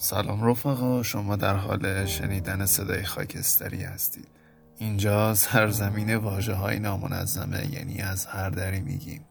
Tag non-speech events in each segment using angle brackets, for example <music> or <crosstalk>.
سلام رفقا شما در حال شنیدن صدای خاکستری هستید. اینجا سرزمین واجه های نامنظمه یعنی از هر دری میگیم.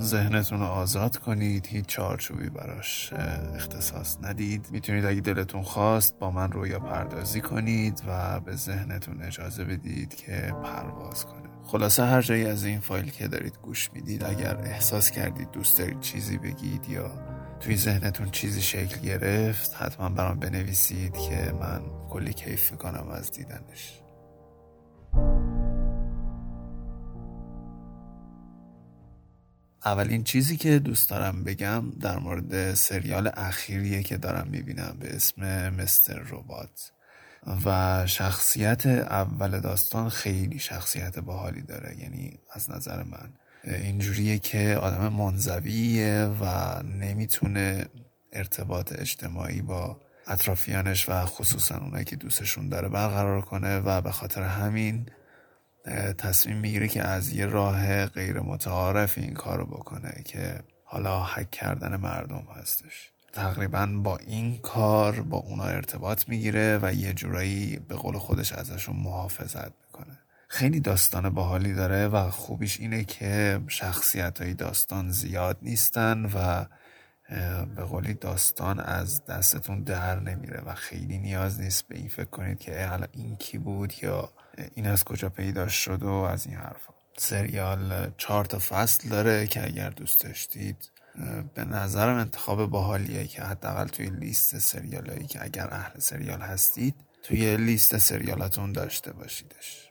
ذهنتون رو آزاد کنید هیچ چارچوبی براش اختصاص ندید. می‌تونید اگه دلتون خواست با من رویا پردازی کنید و به ذهنتون اجازه بدید که پرواز کنه. خلاصه هر جایی از این فایل که دارید گوش می‌دید اگر احساس کردید دوست دارید چیزی بگید یا توی ذهنتون چیزی شکل گرفت حتما برام بنویسید که من کلی کیف می‌کنم از دیدنش. اولین چیزی که دوست دارم بگم در مورد سریال اخیریه که دارم می‌بینم به اسم مستر روبات و شخصیت اول داستان خیلی شخصیت باحالی داره یعنی از نظر من. اینجوریه که آدم منزویه و نمی‌تونه ارتباط اجتماعی با اطرافیانش و خصوصا اونایی که دوستشون داره برقرار کنه و به خاطر همین تصمیم می‌گیره که از یه راه غیر متعارف این کارو بکنه که حالا حک کردن مردم هستش. تقریبا با این کار با اونا ارتباط می‌گیره و یه جورایی به قول خودش ازشون محافظت خیلی داستان باحالی داره و خوبیش اینه که شخصیت های داستان زیاد نیستن و به قولی داستان از دستتون در نمیره و خیلی نیاز نیست به این فکر کنید که حالا این کی بود یا این از کجا پیدا شد و از این حرفا. سریال چهار تا فصل داره که اگر دوست داشتید به نظرم انتخاب باحالیه که حداقل توی لیست سریالایی که اگر اهل سریال هستید توی لیست سریالاتون داشته باشیدش.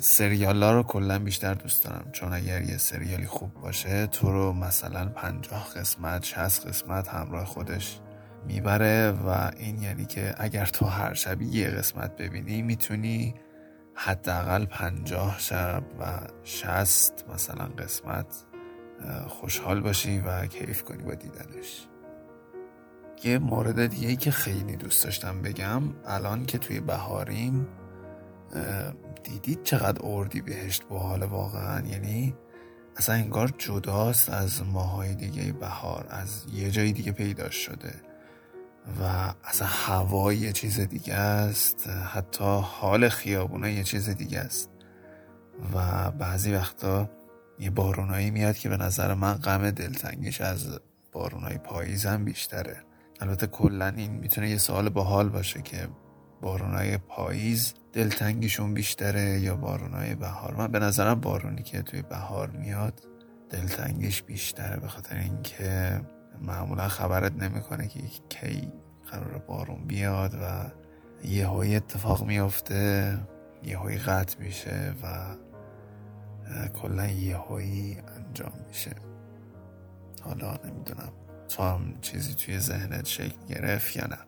سریال ها رو کلا بیشتر دوست دارم. چون اگر یه سریالی خوب باشه تو رو مثلا پنجاه قسمت شست قسمت همراه خودش می‌بره و این یعنی که اگر تو هر شبی یه قسمت ببینی می‌تونی حداقل پنجاه شب و شست مثلا قسمت خوشحال باشی و کیف کنی با دیدنش. یه مورد دیگه که خیلی دوست داشتم بگم الان که توی بهاریم دیدید چقدر اردی بهشت حال واقعا؟ یعنی اصلا انگار جداست از ماهای دیگه بهار از یه جای دیگه پیدا شده و اصلا هوا یه چیز دیگه است حتی حال خیابونه یه چیز دیگه است. و بعضی وقتا یه بارونایی میاد که به نظر من غم دلتنگیش از بارونای پاییز هم بیشتره. البته کلا این می‌تونه یه سوال باحال باشه که بارونای پاییز دلتنگیشون بیشتره یا بارونای بهار؟ من به نظرم بارونی که توی بهار میاد دلتنگیش بیشتره به خاطر اینکه معمولا خبرت نمی‌کنه که کی قرار بارون بیاد و یه های اتفاق میافته یه های قطع میشه و کلا یه هایی انجام میشه. حالا نمی‌دونم تو هم چیزی توی ذهنت شکل گرفت یا نه.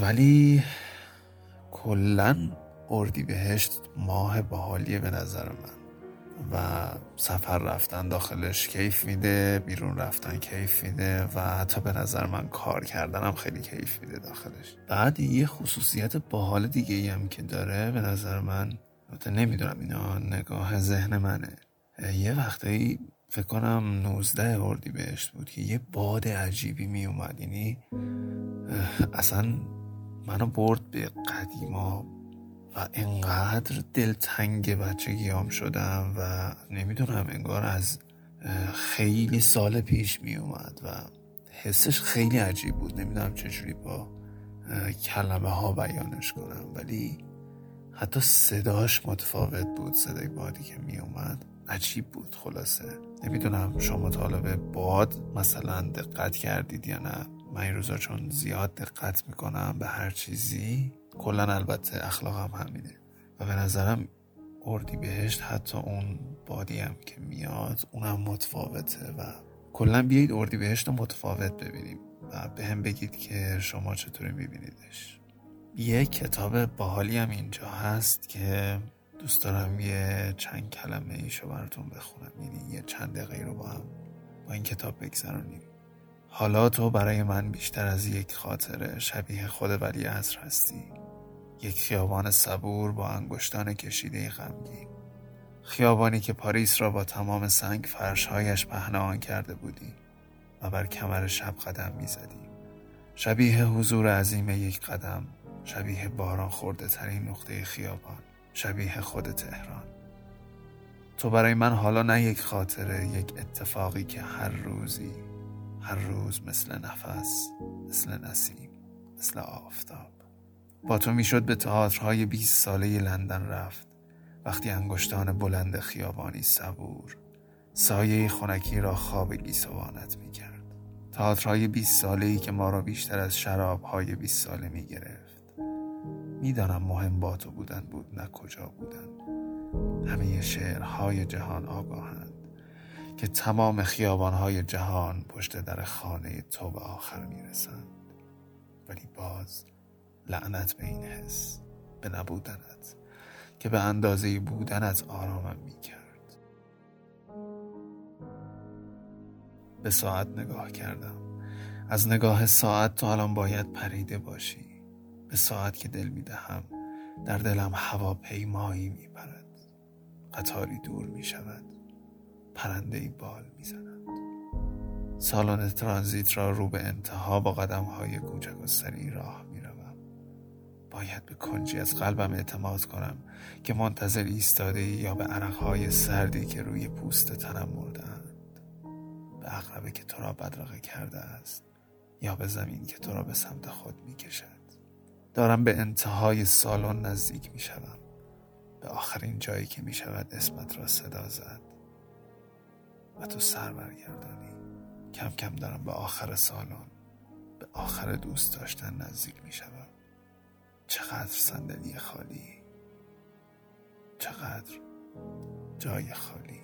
ولی کلا اردی بهشت ماه باحالیه به نظر من. و سفر رفتن داخلش کیف میده بیرون رفتن کیف میده و حتی به نظر من کار کردنم خیلی کیف میده داخلش. بعد یه خصوصیت باحال دیگه هم که داره به نظر من نمی‌دونم اینا نگاه ذهن منه. یه وقتایی فکر کنم 19 اردی بهشت بود که یه باد عجیبی می اومد یعنی اصلا منو برد به قدیما و انقدر دلتنگ بچگیام شدم و نمی‌دونم انگار از خیلی سال پیش می اومد و حسش خیلی عجیب بود. نمی‌دونم چجوری با کلمه ها بیانش کنم ولی حتی صداش متفاوت بود صدای بادی که می اومد عجیب بود خلاصه. نمی‌دونم شما طالب باد مثلا دقت کردید یا نه. من این روزا چون زیاد دقت می‌کنم به هر چیزی کلا البته اخلاقم هم همینه. و به نظرم اردی بهشت حتی اون بادی هم که میاد اونم متفاوته و کلا بیایید اردی بهشت رو متفاوت ببینیم و به هم بگید که شما چطوری میبینیدش. یه کتاب باحالی هم اینجا هست که دوست دارم یه چند کلمه ایشو براتون بخونم. یعنی یه چند دقیقه رو با هم با این کتاب بگذرانیم حالا تو برای من بیشتر از یک خاطره شبیه خود ولی عصر هستی. یک خیابان صبور با انگشتان کشیده غمگین. خیابانی که پاریس را با تمام سنگ فرشهایش پهنان کرده بودی و بر کمر شب قدم می‌زدی شبیه حضور عظیم یک قدم شبیه باران خورده ترین نقطه خیابان شبیه خود تهران. تو برای من حالا نه یک خاطره یک اتفاقی که هر روزی هر روز مثل نفس مثل نسیم مثل آفتاب. با تو می‌شد به تئاترهای 20 ساله لندن رفت. وقتی انگشتان بلند خیابانی صبور سایه خونکی را خواب گیسوانت می کرد تئاترهای 20 ساله ای که ما را بیشتر از شرابهای 20 ساله می گرفت می‌دانم مهم با تو بودن بود نه کجا بودن. همه شعرهای جهان آگاهند. که تمام خیابانهای جهان پشت در خانه تو به آخر می‌رسند. ولی باز لعنت به این حس به نبودنت که به اندازه بودنت آرامم می کرد به ساعت نگاه کردم. از نگاه ساعت تو الان باید پریده باشی. به ساعت که دل می دهم در دلم هواپیمایی می پرد قطاری دور می پرنده بال می زند سالن ترانزیت را رو به انتها با قدم های کوچک و سریع راه می باید به کنجی از قلبم اعتماد کنم که منتظر ایستاده یا به عرقهای سردی که روی پوست تنم مردند به اقربه که تو را بدرقه کرده است یا به زمین که تو را به سمت خود می کشد دارم به انتهای سالن نزدیک می شدم. به آخرین جایی که می شود اسمت را صدا زد. و تو سر برگردانی. کم کم دارم به آخر سالن به آخر دوست داشتن نزدیک می شدم چقدر صندلی خالی. چقدر جای خالی.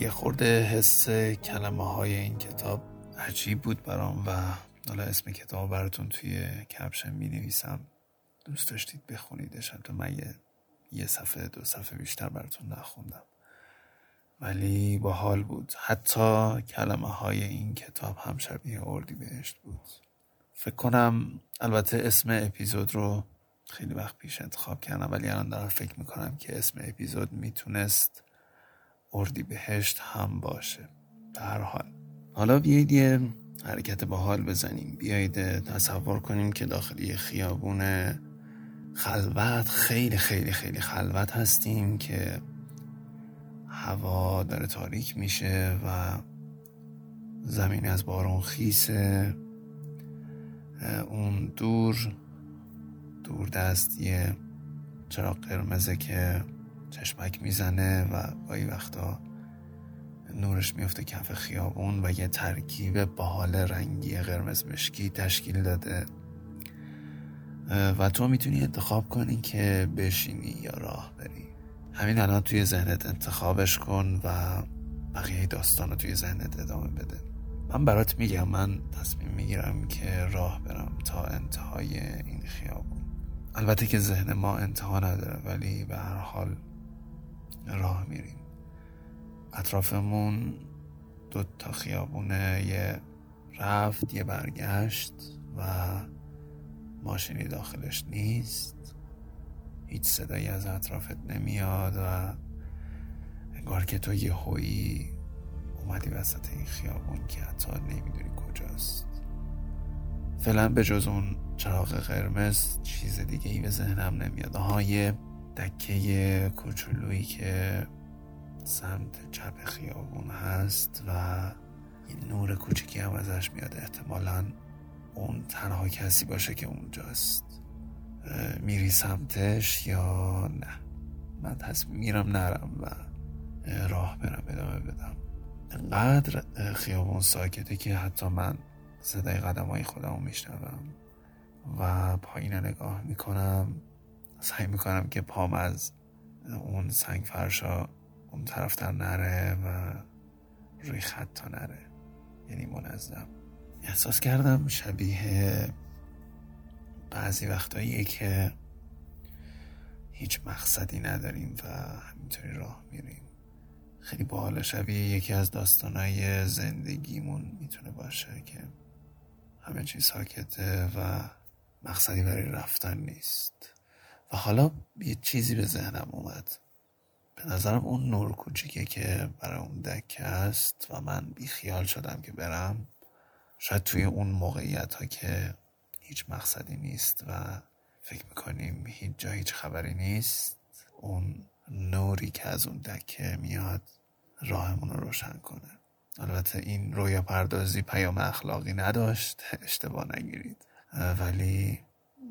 یه خورده حس کلمه های این کتاب عجیب بود برام و حالا اسم کتاب براتون توی کپشن می نویسم دوست داشتید بخونیدش تو من یه, یه صفحه دو صفحه بیشتر براتون نخوندم. ولی با حال بود. حتی کلمه های این کتاب هم شبیه اردی بهشت بود. فکر کنم البته اسم اپیزود رو خیلی وقت پیش انتخاب کردم ولی الان دارم فکر می‌کنم که اسم اپیزود می‌تونست اردی بهشت هم باشه. به هر حال. حالا بیایید یه حرکت با حال بزنیم. بیایید تصور کنیم که داخل یه خیابون خلوت خیلی خیلی خیلی خلوت هستیم که هوا داره تاریک میشه و زمین از بارون خیسه. اون دور دور دست یه چراغ قرمزه که چشمک می‌زنه و گاهی وقتا نورش میفته کف خیابون و یه ترکیب باحال رنگی قرمز مشکی تشکیل داده. و تو می‌تونی انتخاب کنی که بشینی یا راه بری. همین الان توی ذهنت انتخابش کن و بقیه داستان رو توی ذهنت ادامه بده. من برات میگم من تصمیم می‌گیرم که راه برم تا انتهای این خیابون. البته که ذهن ما انتها نداره ولی به هر حال راه میریم. اطرافمون دو تا خیابونه یه رفت یه برگشت و ماشینی داخلش نیست. هیچ صدایی از اطرافت نمیاد و انگار که تو یه هویی اومدی وسط این خیابون که حتی نمی‌دونی کجاست. فعلا به جز اون چراغ قرمز چیز دیگه ای به ذهنم نمیاد. آها دکه کوچولویی که سمت چپ خیابون هست و این نور کوچکی هم ازش میاد. احتمالا اون تنها کسی باشه که اونجاست. میری سمتش یا نه؟ من تصمیم میرم نرم و راه برم ادامه بدم. انقدر خیابون ساکته که حتی من صدای قدم های خودم میشنوم و پایین نگاه می‌کنم. سعی می‌کنم که پام از اون سنگ فرشا اون طرفتر نره و روی خط تا نره. یعنی منظم. احساس کردم شبیه بعضی وقتایی که هیچ مقصدی نداریم و همینطوری راه میریم. خیلی باحال شبیه یکی از داستانهای زندگیمون می‌تونه باشه که همه چیز ساکته و مقصدی برای رفتن نیست. و حالا یه چیزی به ذهنم اومد. به نظرم اون نور کوچیکه که برای اون دکه است و من بیخیال شدم که برم. شاید توی اون موقعیت ها که هیچ مقصدی نیست و فکر می‌کنیم هیچ جا هیچ خبری نیست اون نوری که از اون دکه میاد راهمون رو روشن کنه. البته این رویا پردازی پیام اخلاقی نداشت <laughs> اشتباه نگیرید. ولی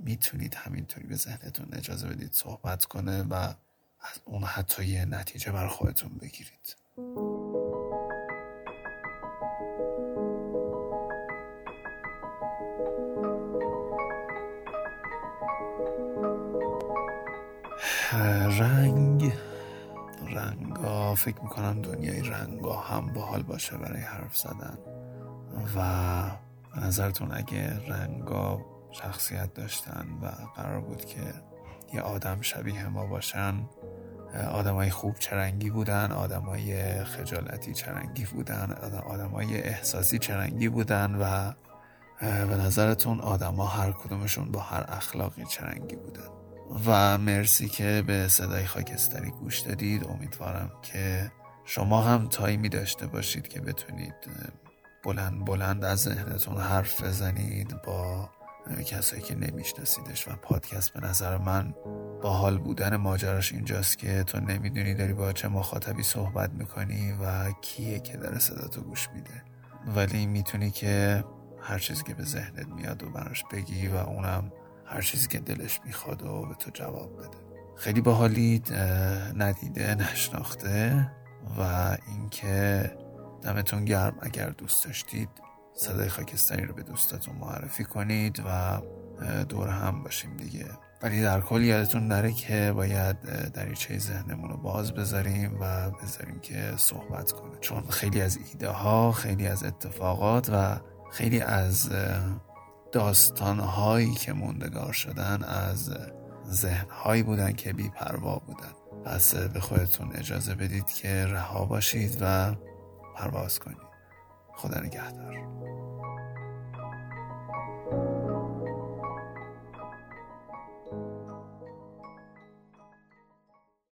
می‌تونید همینطوری به ذهنتون اجازه بدید صحبت کنه و از اون حتی یه نتیجه بر خودتون بگیرید. رنگ رنگا فکر می‌کنم دنیای رنگا هم باحال باشه برای حرف زدن. و نظرتون اگه رنگا شخصیت داشتن و قرار بود که یه آدم شبیه ما باشن. آدمای خوب چرنگی بودن آدمای خجالتی چرنگی بودن آدمای احساسی چرنگی بودن و به نظرتون آدما هر کدومشون با هر اخلاقی چرنگی بودن. و مرسی که به صدای خاکستری گوش دادید. امیدوارم که شما هم تایمی داشته باشید که بتونید بلند بلند از ذهنتون حرف بزنید با کسایی که نمیشناسیدش و پادکست به نظر من با حال بودن ماجراش اینجاست که تو نمی‌دونی داری با چه مخاطبی صحبت می‌کنی و کیه که داره صدا تو گوش میده. ولی می‌تونی که هر چیزی که به ذهنت میاد و براش بگی و اونم هر چیزی که دلش می‌خواد و به تو جواب بده. خیلی باحالید ندیده نشناخته و اینکه دمتون گرم. اگر دوست داشتید صدای خاکستری رو به دوستاتون معرفی کنید و دور هم باشیم دیگه. ولی در کل یادتون نره که باید دریچه ذهنمون رو باز بذاریم و بذاریم که صحبت کنه. چون خیلی از ایده ها خیلی از اتفاقات و خیلی از داستان هایی که موندگار شدن از ذهن هایی بودن که بیپروا بودن. پس به خودتون اجازه بدید که رها باشید و پرواز کنید. خدا نگهدار.